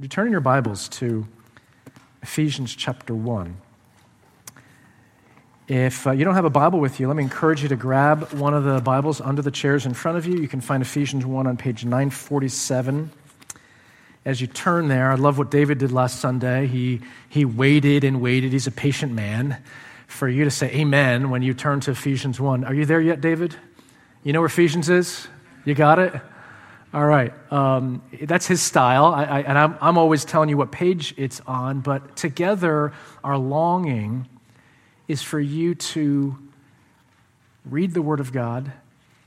Would you turn in your Bibles to Ephesians chapter 1? If uh, you don't have a Bible with you, let me encourage you to grab one of the Bibles under the chairs in front of you. You can find Ephesians 1 on page 947. As you turn there, I love what David did last Sunday. He, he waited and waited. He's a patient man for you to say amen when you turn to Ephesians 1. Are you there yet, David? You know where Ephesians is? You got it? All right. Um, that's his style. I, I, and I'm, I'm always telling you what page it's on, but together, our longing is for you to read the Word of God,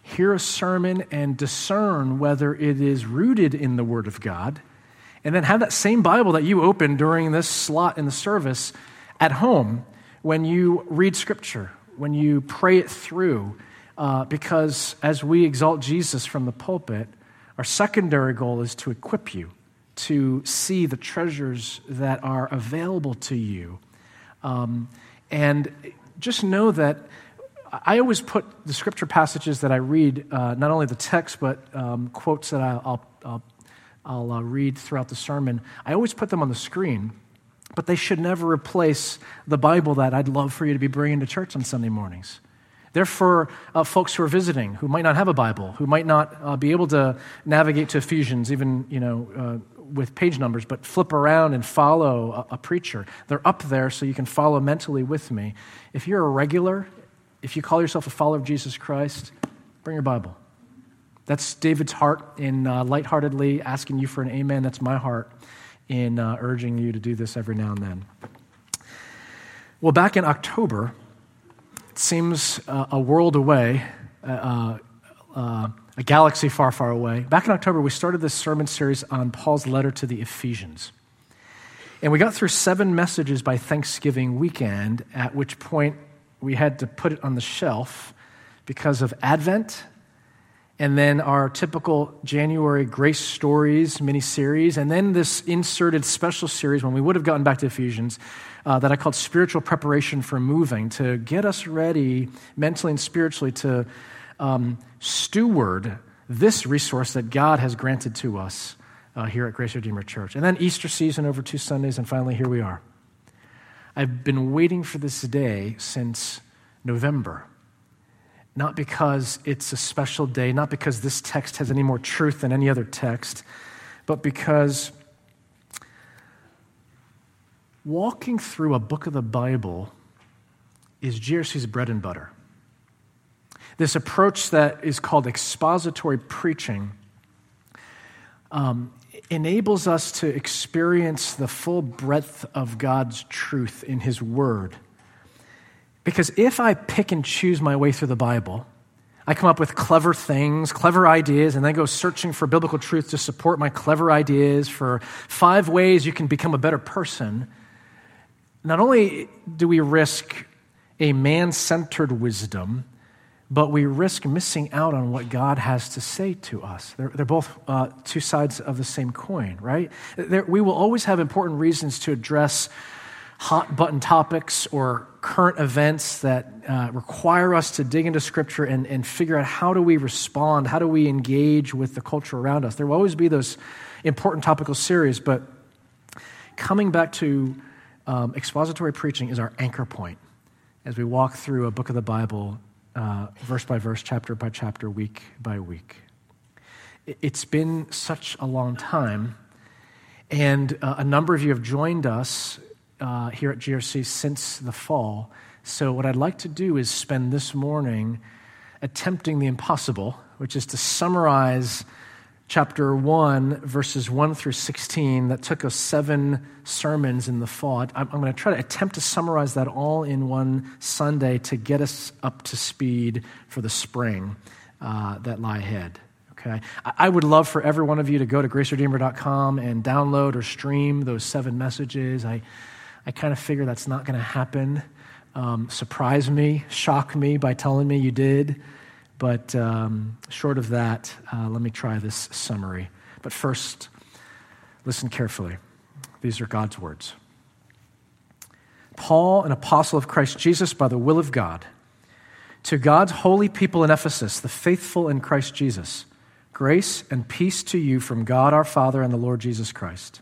hear a sermon, and discern whether it is rooted in the Word of God, and then have that same Bible that you open during this slot in the service at home when you read Scripture, when you pray it through. Uh, because as we exalt Jesus from the pulpit, our secondary goal is to equip you to see the treasures that are available to you. Um, and just know that I always put the scripture passages that I read, uh, not only the text, but um, quotes that I'll, I'll, I'll uh, read throughout the sermon, I always put them on the screen, but they should never replace the Bible that I'd love for you to be bringing to church on Sunday mornings. They're for uh, folks who are visiting, who might not have a Bible, who might not uh, be able to navigate to Ephesians, even you know, uh, with page numbers, but flip around and follow a, a preacher. They're up there so you can follow mentally with me. If you're a regular, if you call yourself a follower of Jesus Christ, bring your Bible. That's David's heart in uh, lightheartedly asking you for an amen. That's my heart in uh, urging you to do this every now and then. Well, back in October, seems uh, a world away, uh, uh, uh, a galaxy far, far away. Back in October, we started this sermon series on Paul's letter to the Ephesians. And we got through seven messages by Thanksgiving weekend, at which point we had to put it on the shelf because of Advent and then our typical January Grace Stories mini series, and then this inserted special series when we would have gotten back to Ephesians uh, that I called Spiritual Preparation for Moving to get us ready mentally and spiritually to um, steward this resource that God has granted to us uh, here at Grace Redeemer Church. And then Easter season over two Sundays, and finally, here we are. I've been waiting for this day since November not because it's a special day, not because this text has any more truth than any other text, but because walking through a book of the Bible is GRC's bread and butter. This approach that is called expository preaching um, enables us to experience the full breadth of God's truth in His Word because if I pick and choose my way through the Bible, I come up with clever things, clever ideas, and then go searching for biblical truth to support my clever ideas for five ways you can become a better person. Not only do we risk a man centered wisdom, but we risk missing out on what God has to say to us. They're, they're both uh, two sides of the same coin, right? We will always have important reasons to address hot button topics or current events that uh, require us to dig into Scripture and, and figure out how do we respond, how do we engage with the culture around us. There will always be those important topical series, but coming back to um, expository preaching is our anchor point as we walk through a book of the Bible, uh, verse by verse, chapter by chapter, week by week. It's been such a long time, and uh, a number of you have joined us uh, here at GRC since the fall. So, what I'd like to do is spend this morning attempting the impossible, which is to summarize chapter 1, verses 1 through 16, that took us seven sermons in the fall. I'm, going to try to attempt to summarize that all in one Sunday to get us up to speed for the spring uh, that lie ahead. Okay. I would love for every one of you to go to graceredeemer.com and download or stream those seven messages. I, I kind of figure that's not going to happen. Um, surprise me, shock me by telling me you did. But um, short of that, uh, let me try this summary. But first, listen carefully. These are God's words. Paul, an apostle of Christ Jesus by the will of God, to God's holy people in Ephesus, the faithful in Christ Jesus, grace and peace to you from God our Father and the Lord Jesus Christ.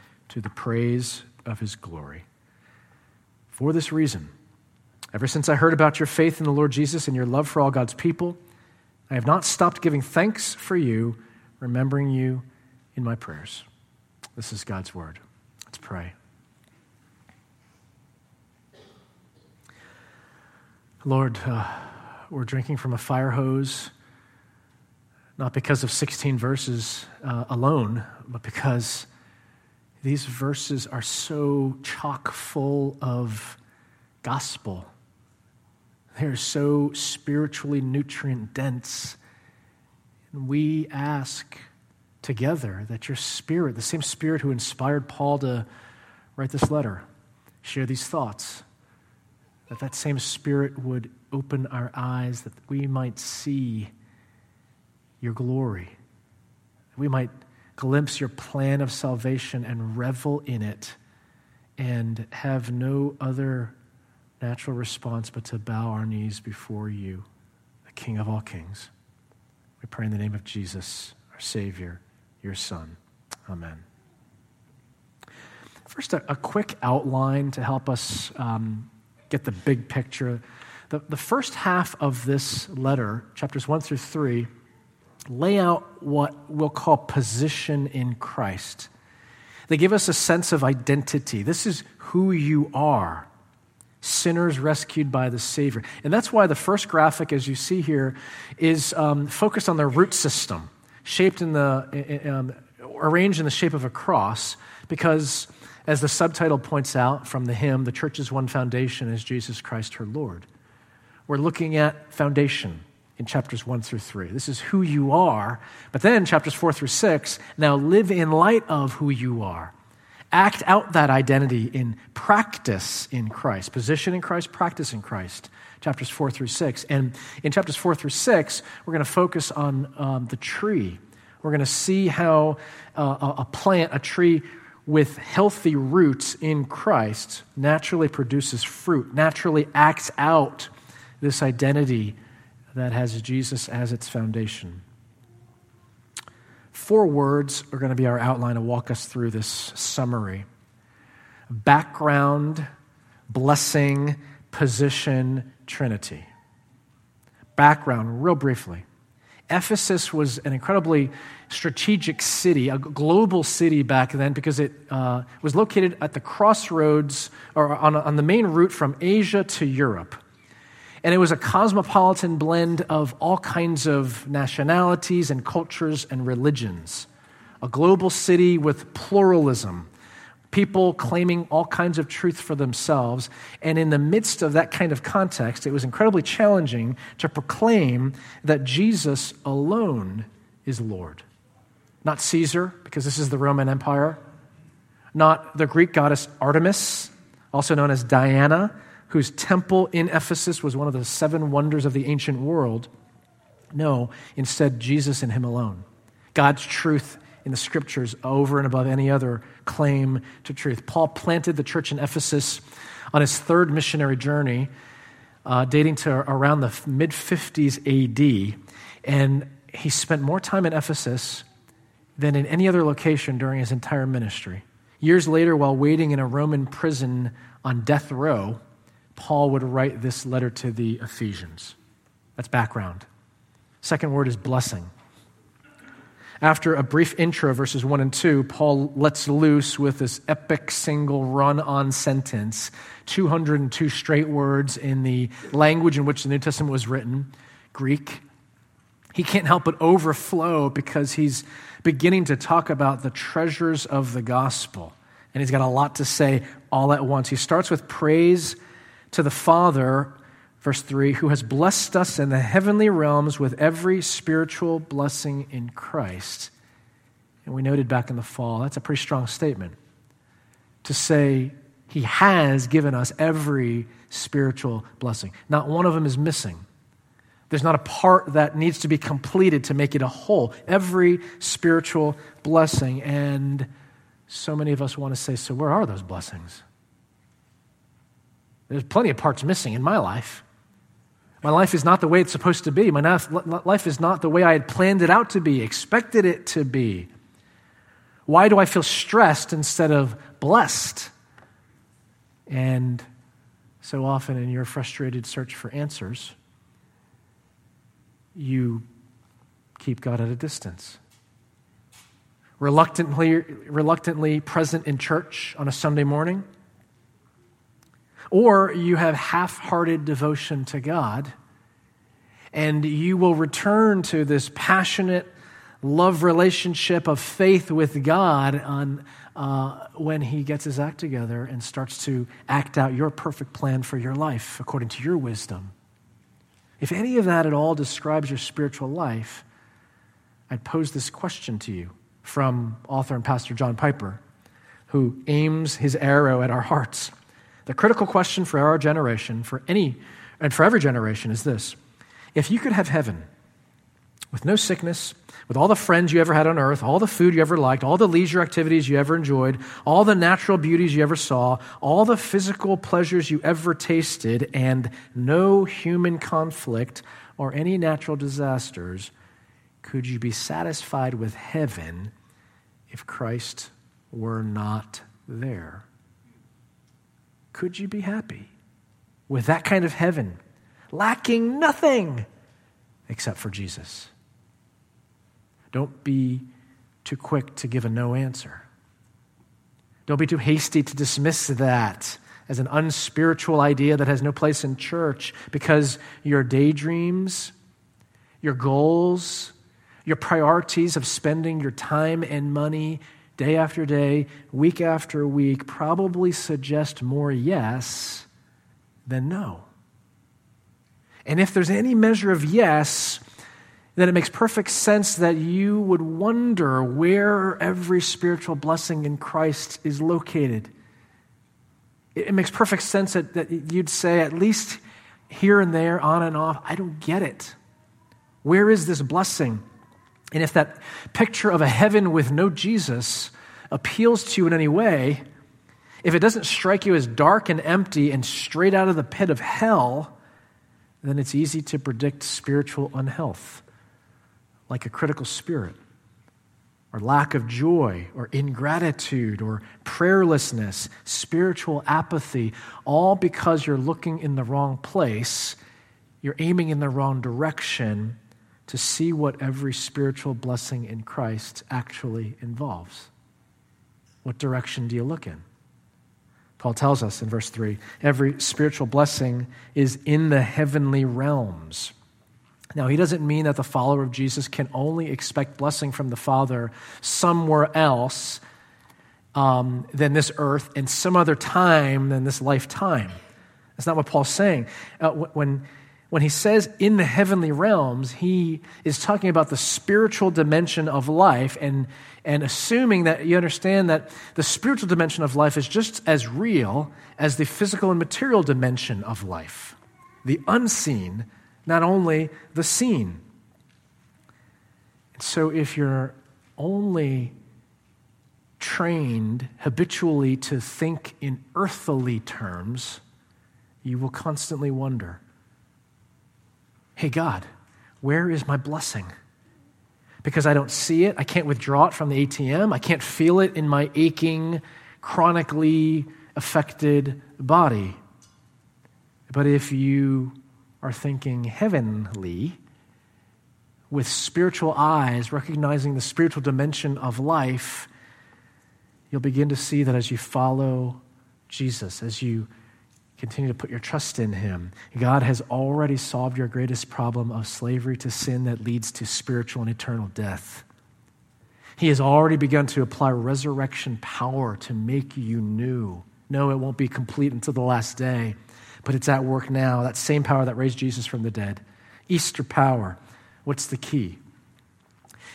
to the praise of his glory. For this reason, ever since I heard about your faith in the Lord Jesus and your love for all God's people, I have not stopped giving thanks for you, remembering you in my prayers. This is God's word. Let's pray. Lord, uh, we're drinking from a fire hose, not because of 16 verses uh, alone, but because these verses are so chock full of gospel. They're so spiritually nutrient dense. And we ask together that your spirit, the same spirit who inspired Paul to write this letter, share these thoughts, that that same spirit would open our eyes that we might see your glory, that we might glimpse your plan of salvation and revel in it and have no other natural response but to bow our knees before you, the King of all kings. We pray in the name of Jesus, our Savior, your Son. Amen. First, a, a quick outline to help us um, get the big picture. The, the first half of this letter, chapters 1 through 3, lay out what we'll call position in Christ. They give us a sense of identity. This is who you are sinners rescued by the Savior. And that's why the first graphic, as you see here, is um, focused on the root system, shaped in the, um, arranged in the shape of a cross, because as the subtitle points out from the hymn, the church's one foundation is Jesus Christ, her Lord. We're looking at foundation in chapters 1 through 3. This is who you are. But then, chapters 4 through 6, now live in light of who you are. Act out that identity in practice in Christ, position in Christ, practice in Christ. Chapters 4 through 6. And in chapters 4 through 6, we're going to focus on um, the tree. We're going to see how uh, a plant, a tree with healthy roots in Christ, naturally produces fruit, naturally acts out this identity that has Jesus as its foundation. Four words are going to be our outline to walk us through this summary background, blessing, position, Trinity. Background, real briefly. Ephesus was an incredibly strategic city, a global city back then, because it uh, was located at the crossroads or on, on the main route from Asia to Europe. And it was a cosmopolitan blend of all kinds of nationalities and cultures and religions. A global city with pluralism, people claiming all kinds of truth for themselves. And in the midst of that kind of context, it was incredibly challenging to proclaim that Jesus alone is Lord. Not Caesar, because this is the Roman Empire, not the Greek goddess Artemis, also known as Diana whose temple in Ephesus was one of the seven wonders of the ancient world. No, instead, Jesus and Him alone. God's truth in the scriptures over and above any other claim to truth. Paul planted the church in Ephesus on his third missionary journey uh, dating to around the mid 50s AD. And he spent more time in Ephesus than in any other location during his entire ministry. Years later, while waiting in a Roman prison on death row, Paul would write this letter to the Ephesians. That's background. Second word is blessing. After a brief intro, verses 1 and 2, Paul lets loose with this epic single run on sentence, 202 straight words in the language in which the New Testament was written, Greek. He can't help but overflow because he's beginning to talk about the treasures of the gospel. And he's got a lot to say all at once. He starts with praise to the Father Verse 3 Who has blessed us in the heavenly realms with every spiritual blessing in Christ. And we noted back in the fall, that's a pretty strong statement to say he has given us every spiritual blessing. Not one of them is missing. There's not a part that needs to be completed to make it a whole. Every spiritual blessing. And so many of us want to say, so where are those blessings? There's plenty of parts missing in my life. My life is not the way it's supposed to be. My life is not the way I had planned it out to be, expected it to be. Why do I feel stressed instead of blessed? And so often in your frustrated search for answers, you keep God at a distance. Reluctantly, reluctantly present in church on a Sunday morning or you have half hearted devotion to God, and you will return to this passionate love relationship of faith with God on, uh, when He gets His act together and starts to act out your perfect plan for your life according to your wisdom. If any of that at all describes your spiritual life, I'd pose this question to you from author and pastor John Piper, who aims his arrow at our hearts. The critical question for our generation, for any, and for every generation, is this If you could have heaven with no sickness, with all the friends you ever had on earth, all the food you ever liked, all the leisure activities you ever enjoyed, all the natural beauties you ever saw, all the physical pleasures you ever tasted, and no human conflict or any natural disasters, could you be satisfied with heaven if Christ were not there? Could you be happy with that kind of heaven, lacking nothing except for Jesus? Don't be too quick to give a no answer. Don't be too hasty to dismiss that as an unspiritual idea that has no place in church because your daydreams, your goals, your priorities of spending your time and money day after day, week after week, probably suggest more yes than no. And if there's any measure of yes, then it makes perfect sense that you would wonder where every spiritual blessing in Christ is located. It makes perfect sense that, that you'd say, at least here and there, on and off, I don't get it. Where is this blessing? And if that picture of a heaven with no Jesus appeals to you in any way, if it doesn't strike you as dark and empty and straight out of the pit of hell, then it's easy to predict spiritual unhealth, like a critical spirit, or lack of joy, or ingratitude, or prayerlessness, spiritual apathy, all because you're looking in the wrong place, you're aiming in the wrong direction, to see what every spiritual blessing in Christ actually involves. What direction do you look in? Paul tells us in verse 3 every spiritual blessing is in the heavenly realms. Now, he doesn't mean that the follower of Jesus can only expect blessing from the Father somewhere else um, than this earth and some other time than this lifetime. That's not what Paul's saying. Uh, when when he says in the heavenly realms, he is talking about the spiritual dimension of life and, and assuming that you understand that the spiritual dimension of life is just as real as the physical and material dimension of life. The unseen, not only the seen. So if you're only trained habitually to think in earthly terms, you will constantly wonder hey, God, where is my blessing? Because I don't see it. I can't withdraw it from the ATM. I can't feel it in my aching, chronically affected body. But if you are thinking heavenly, with spiritual eyes, recognizing the spiritual dimension of life, you'll begin to see that as you follow Jesus, as you continue to put your trust in Him, God has already solved your greatest problem of slavery to sin that leads to spiritual and eternal death. He has already begun to apply resurrection power to make you new. No, it won't be complete until the last day, but it's at work now. That same power that raised Jesus from the dead. Easter power. What's the key?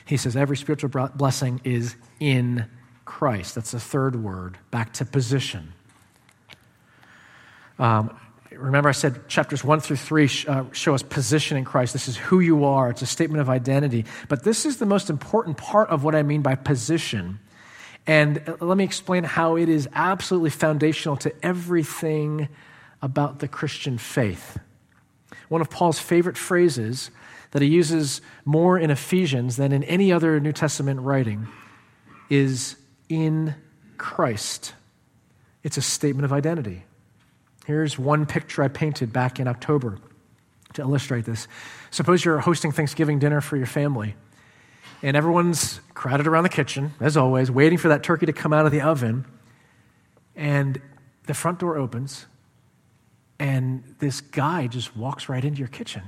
He says every spiritual blessing is in Christ. That's the third word, back to position. Um, remember, I said chapters one through three uh, show us position in Christ. This is who you are, it's a statement of identity. But this is the most important part of what I mean by position. And uh, let me explain how it is absolutely foundational to everything about the Christian faith. One of Paul's favorite phrases that he uses more in Ephesians than in any other New Testament writing is in Christ. It's a statement of identity. Here's one picture I painted back in October to illustrate this. Suppose you're hosting Thanksgiving dinner for your family, and everyone's crowded around the kitchen, as always, waiting for that turkey to come out of the oven. And the front door opens, and this guy just walks right into your kitchen.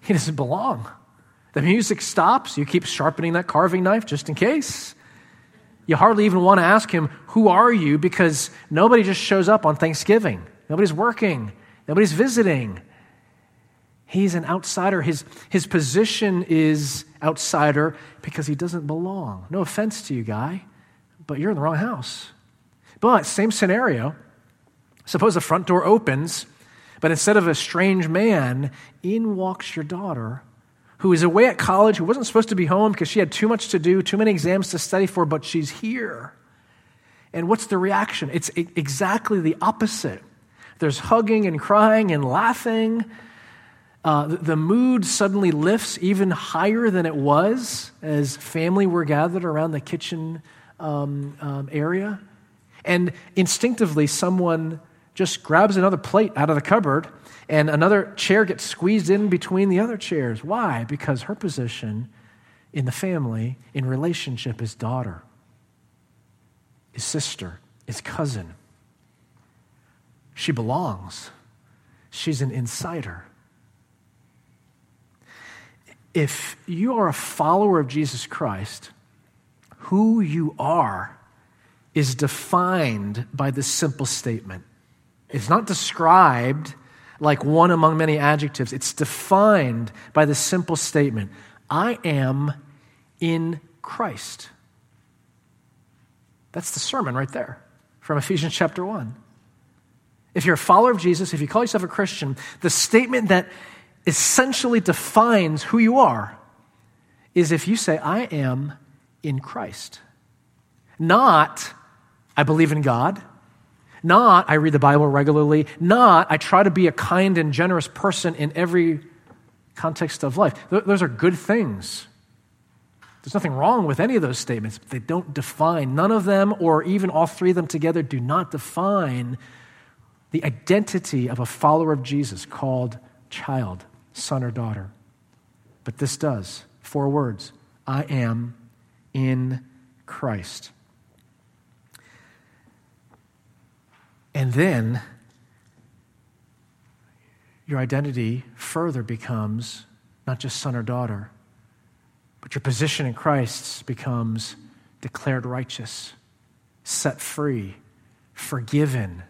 He doesn't belong. The music stops. You keep sharpening that carving knife just in case. You hardly even want to ask him, Who are you? because nobody just shows up on Thanksgiving. Nobody's working, nobody's visiting. He's an outsider. His, his position is outsider because he doesn't belong. No offense to you, guy, but you're in the wrong house. But, same scenario. Suppose the front door opens, but instead of a strange man, in walks your daughter who is away at college, who wasn't supposed to be home because she had too much to do, too many exams to study for, but she's here. And what's the reaction? It's exactly the opposite. There's hugging and crying and laughing. Uh, the mood suddenly lifts even higher than it was as family were gathered around the kitchen um, um, area. And instinctively, someone just grabs another plate out of the cupboard and another chair gets squeezed in between the other chairs. Why? Because her position in the family, in relationship, is daughter, is sister, is cousin. She belongs. She's an insider. If you are a follower of Jesus Christ, who you are is defined by this simple statement. It's not described like one among many adjectives. It's defined by the simple statement I am in Christ. That's the sermon right there from Ephesians chapter 1. If you're a follower of Jesus, if you call yourself a Christian, the statement that essentially defines who you are is if you say, I am in Christ. Not, I believe in God. Not, I read the Bible regularly. Not, I try to be a kind and generous person in every context of life. Those are good things. There's nothing wrong with any of those statements, but they don't define, none of them, or even all three of them together, do not define the identity of a follower of Jesus called child, son, or daughter. But this does. Four words I am in Christ. And then your identity further becomes not just son or daughter, but your position in Christ becomes declared righteous, set free, forgiven,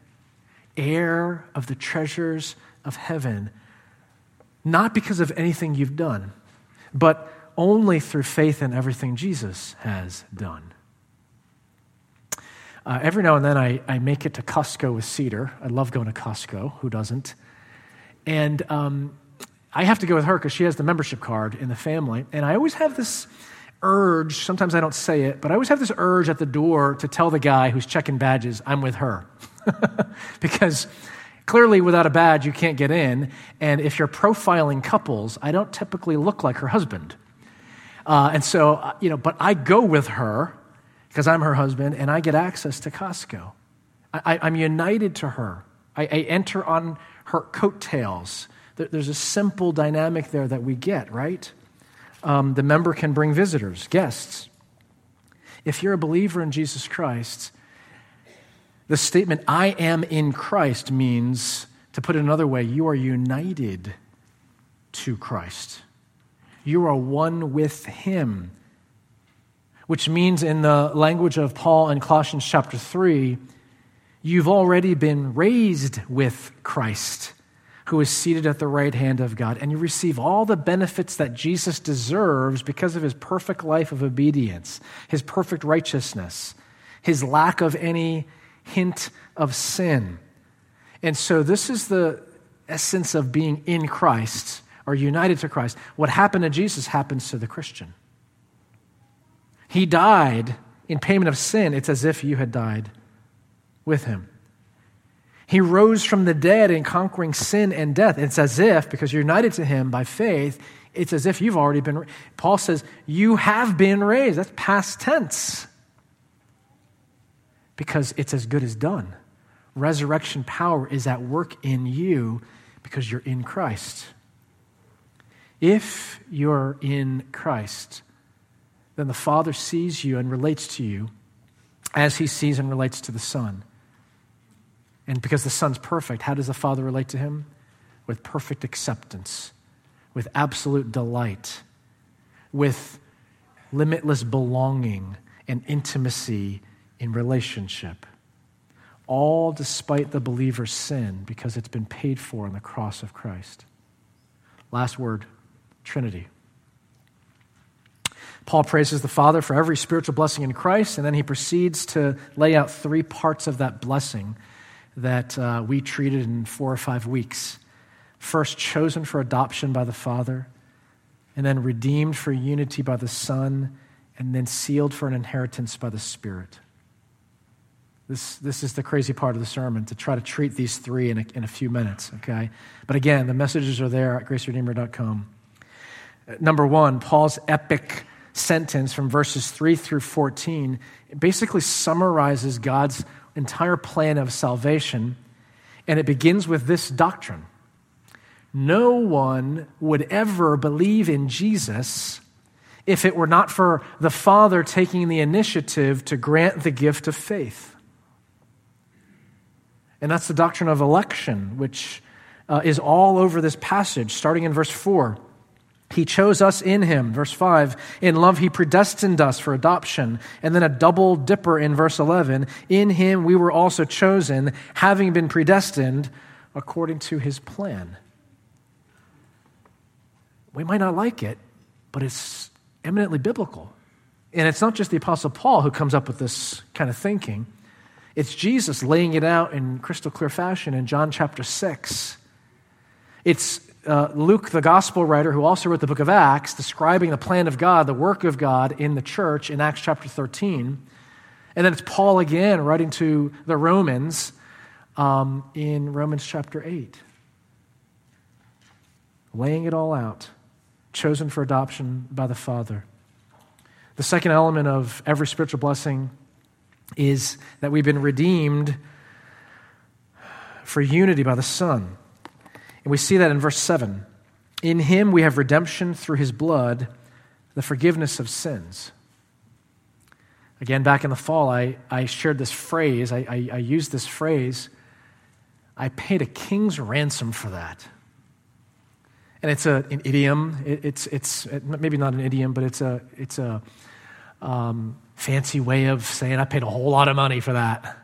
heir of the treasures of heaven, not because of anything you've done, but only through faith in everything Jesus has done. Uh, every now and then I, I make it to Costco with Cedar. I love going to Costco. Who doesn't? And um, I have to go with her because she has the membership card in the family. And I always have this urge, sometimes I don't say it, but I always have this urge at the door to tell the guy who's checking badges, I'm with her. because Clearly, without a badge, you can't get in. And if you're profiling couples, I don't typically look like her husband. Uh, and so, uh, you know, but I go with her because I'm her husband and I get access to Costco. I, am united to her. I, I, enter on her coattails. There's a simple dynamic there that we get, right? Um, the member can bring visitors, guests. If you're a believer in Jesus Christ, the statement, I am in Christ, means, to put it another way, you are united to Christ. You are one with Him. Which means, in the language of Paul in Colossians chapter 3, you've already been raised with Christ, who is seated at the right hand of God, and you receive all the benefits that Jesus deserves because of his perfect life of obedience, his perfect righteousness, his lack of any hint of sin. And so, this is the essence of being in Christ or united to Christ. What happened to Jesus happens to the Christian. He died in payment of sin. It's as if you had died with him. He rose from the dead in conquering sin and death. It's as if, because you're united to him by faith, it's as if you've already been. Paul says, You have been raised. That's past tense because it's as good as done. Resurrection power is at work in you because you're in Christ. If you're in Christ, then the Father sees you and relates to you as he sees and relates to the Son. And because the Son's perfect, how does the Father relate to him? With perfect acceptance, with absolute delight, with limitless belonging and intimacy in relationship. All despite the believer's sin because it's been paid for on the cross of Christ. Last word Trinity. Paul praises the Father for every spiritual blessing in Christ, and then he proceeds to lay out three parts of that blessing that uh, we treated in four or five weeks. First, chosen for adoption by the Father, and then redeemed for unity by the Son, and then sealed for an inheritance by the Spirit. This, this is the crazy part of the sermon to try to treat these three in a, in a few minutes, okay? But again, the messages are there at graceredeemer.com. Number one, Paul's epic sentence from verses 3 through 14 it basically summarizes God's entire plan of salvation, and it begins with this doctrine No one would ever believe in Jesus if it were not for the Father taking the initiative to grant the gift of faith. And that's the doctrine of election, which uh, is all over this passage, starting in verse 4. He chose us in him. Verse 5. In love, he predestined us for adoption. And then a double dipper in verse 11. In him we were also chosen, having been predestined according to his plan. We might not like it, but it's eminently biblical. And it's not just the Apostle Paul who comes up with this kind of thinking. It's Jesus laying it out in crystal clear fashion in John chapter 6. It's uh, Luke, the gospel writer, who also wrote the book of Acts, describing the plan of God, the work of God in the church in Acts chapter 13. And then it's Paul again writing to the Romans um, in Romans chapter 8. Laying it all out, chosen for adoption by the Father. The second element of every spiritual blessing is that we've been redeemed for unity by the Son. And we see that in verse 7. In him we have redemption through his blood, the forgiveness of sins. Again, back in the fall, I, I shared this phrase, I, I, I used this phrase. I paid a king's ransom for that. And it's a, an idiom. It, it's, it's maybe not an idiom, but it's a, it's a um, fancy way of saying I paid a whole lot of money for that,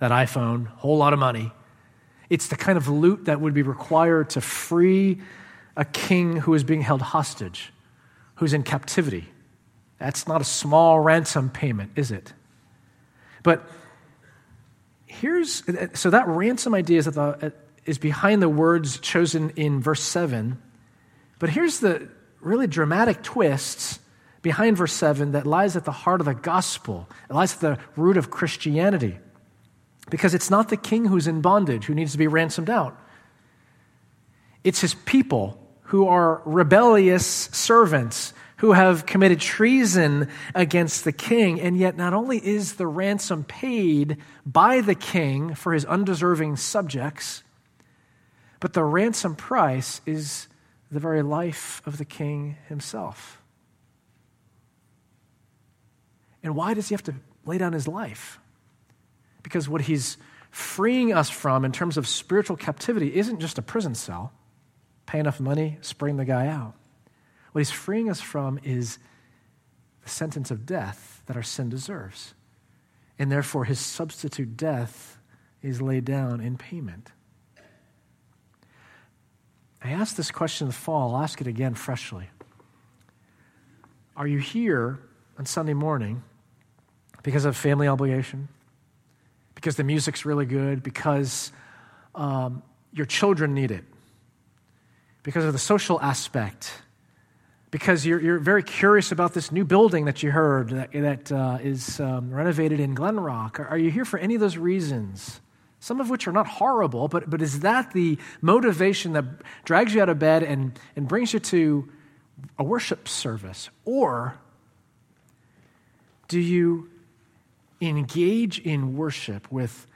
that iPhone, whole lot of money. It's the kind of loot that would be required to free a king who is being held hostage, who's in captivity. That's not a small ransom payment, is it? But here's so that ransom idea is, the, is behind the words chosen in verse 7. But here's the really dramatic twists behind verse 7 that lies at the heart of the gospel. It lies at the root of Christianity. Because it's not the king who's in bondage who needs to be ransomed out, it's his people who are rebellious servants who have committed treason against the king. And yet, not only is the ransom paid by the king for his undeserving subjects, but the ransom price is the very life of the king himself. And why does he have to lay down his life? Because what he's freeing us from in terms of spiritual captivity isn't just a prison cell, pay enough money, spring the guy out. What he's freeing us from is the sentence of death that our sin deserves. And therefore, his substitute death is laid down in payment. I asked this question in the fall. I'll ask it again freshly. Are you here on Sunday morning because of family obligation, because the music's really good, because um, your children need it, because of the social aspect, because you're, you're very curious about this new building that you heard that, that uh, is um, renovated in Glen Rock. Are, are you here for any of those reasons? Some of which are not horrible, but, but is that the motivation that drags you out of bed and, and brings you to a worship service? Or do you engage in worship with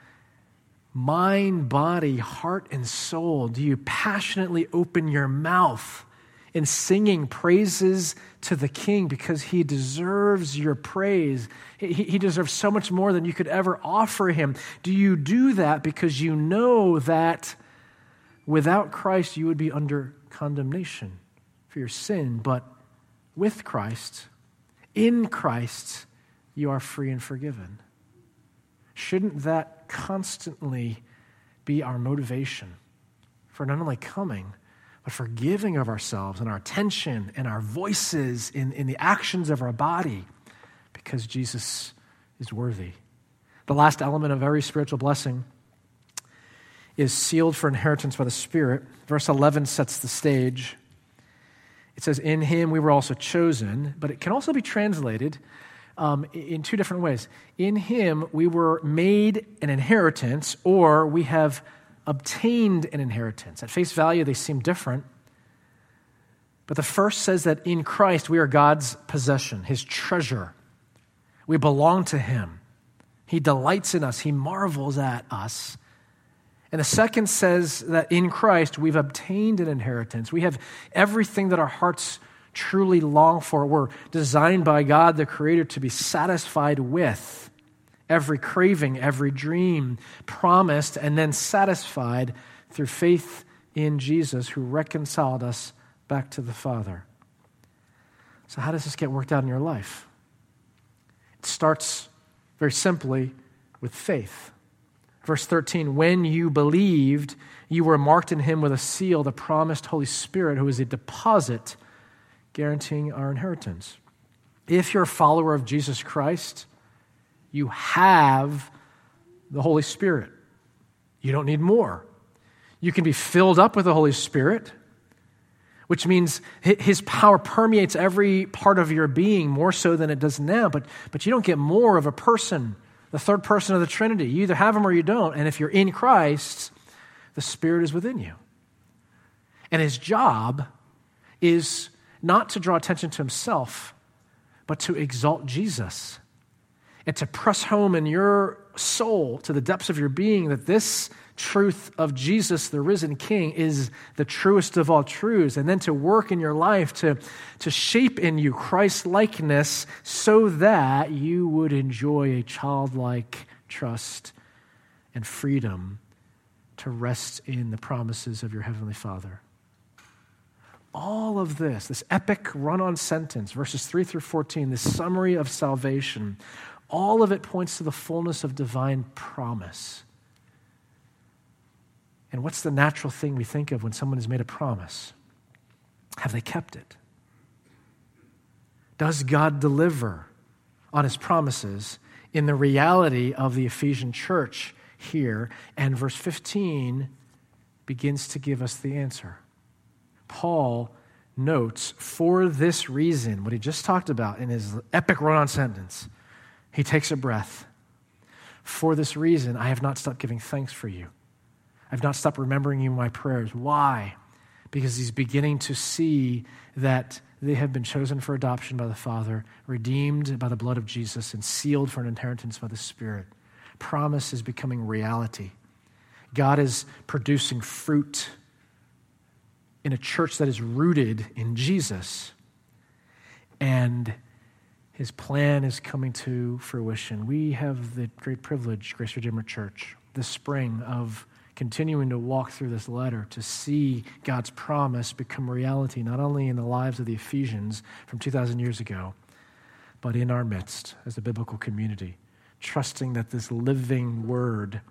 mind, body, heart, and soul? Do you passionately open your mouth in singing praises to the King because he deserves your praise? He, he deserves so much more than you could ever offer him. Do you do that because you know that without Christ you would be under condemnation for your sin, but with Christ, in Christ, you are free and forgiven. Shouldn't that constantly be our motivation for not only coming, but for giving of ourselves and our attention and our voices in, in the actions of our body because Jesus is worthy? The last element of every spiritual blessing is sealed for inheritance by the Spirit. Verse 11 sets the stage. It says, In him we were also chosen, but it can also be translated um, in two different ways. In him, we were made an inheritance, or we have obtained an inheritance. At face value, they seem different. But the first says that in Christ, we are God's possession, his treasure. We belong to him. He delights in us, he marvels at us. And the second says that in Christ, we've obtained an inheritance. We have everything that our hearts truly long for. We're designed by God, the Creator, to be satisfied with every craving, every dream, promised and then satisfied through faith in Jesus, who reconciled us back to the Father. So, how does this get worked out in your life? It starts very simply with faith. Verse 13, when you believed, you were marked in him with a seal, the promised Holy Spirit, who is a deposit guaranteeing our inheritance. If you're a follower of Jesus Christ, you have the Holy Spirit. You don't need more. You can be filled up with the Holy Spirit, which means his power permeates every part of your being more so than it does now. But, but you don't get more of a person, the third person of the Trinity. You either have him or you don't. And if you're in Christ, the Spirit is within you. And his job is not to draw attention to himself, but to exalt Jesus and to press home in your soul to the depths of your being that this truth of Jesus, the risen King, is the truest of all truths. And then to work in your life to, to shape in you Christ likeness so that you would enjoy a childlike trust and freedom to rest in the promises of your Heavenly Father all of this, this epic run on sentence, verses 3 through 14, this summary of salvation, all of it points to the fullness of divine promise. And what's the natural thing we think of when someone has made a promise? Have they kept it? Does God deliver on his promises in the reality of the Ephesian church here? And verse 15 begins to give us the answer. Paul notes for this reason, what he just talked about in his epic run on sentence, he takes a breath. For this reason, I have not stopped giving thanks for you. I've not stopped remembering you in my prayers. Why? Because he's beginning to see that they have been chosen for adoption by the Father, redeemed by the blood of Jesus, and sealed for an inheritance by the Spirit. Promise is becoming reality. God is producing fruit in a church that is rooted in Jesus. And his plan is coming to fruition. We have the great privilege, Grace Redeemer Church, this spring of continuing to walk through this letter to see God's promise become reality, not only in the lives of the Ephesians from 2,000 years ago, but in our midst as a biblical community, trusting that this living word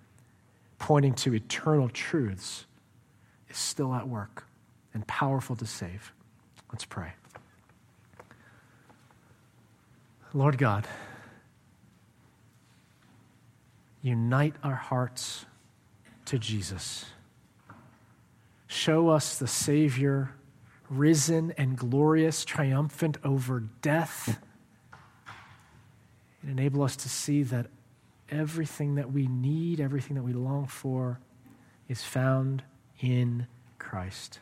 pointing to eternal truths is still at work and powerful to save. Let's pray. Lord God, unite our hearts to Jesus. Show us the Savior, risen and glorious, triumphant over death. And enable us to see that everything that we need, everything that we long for, is found in Christ.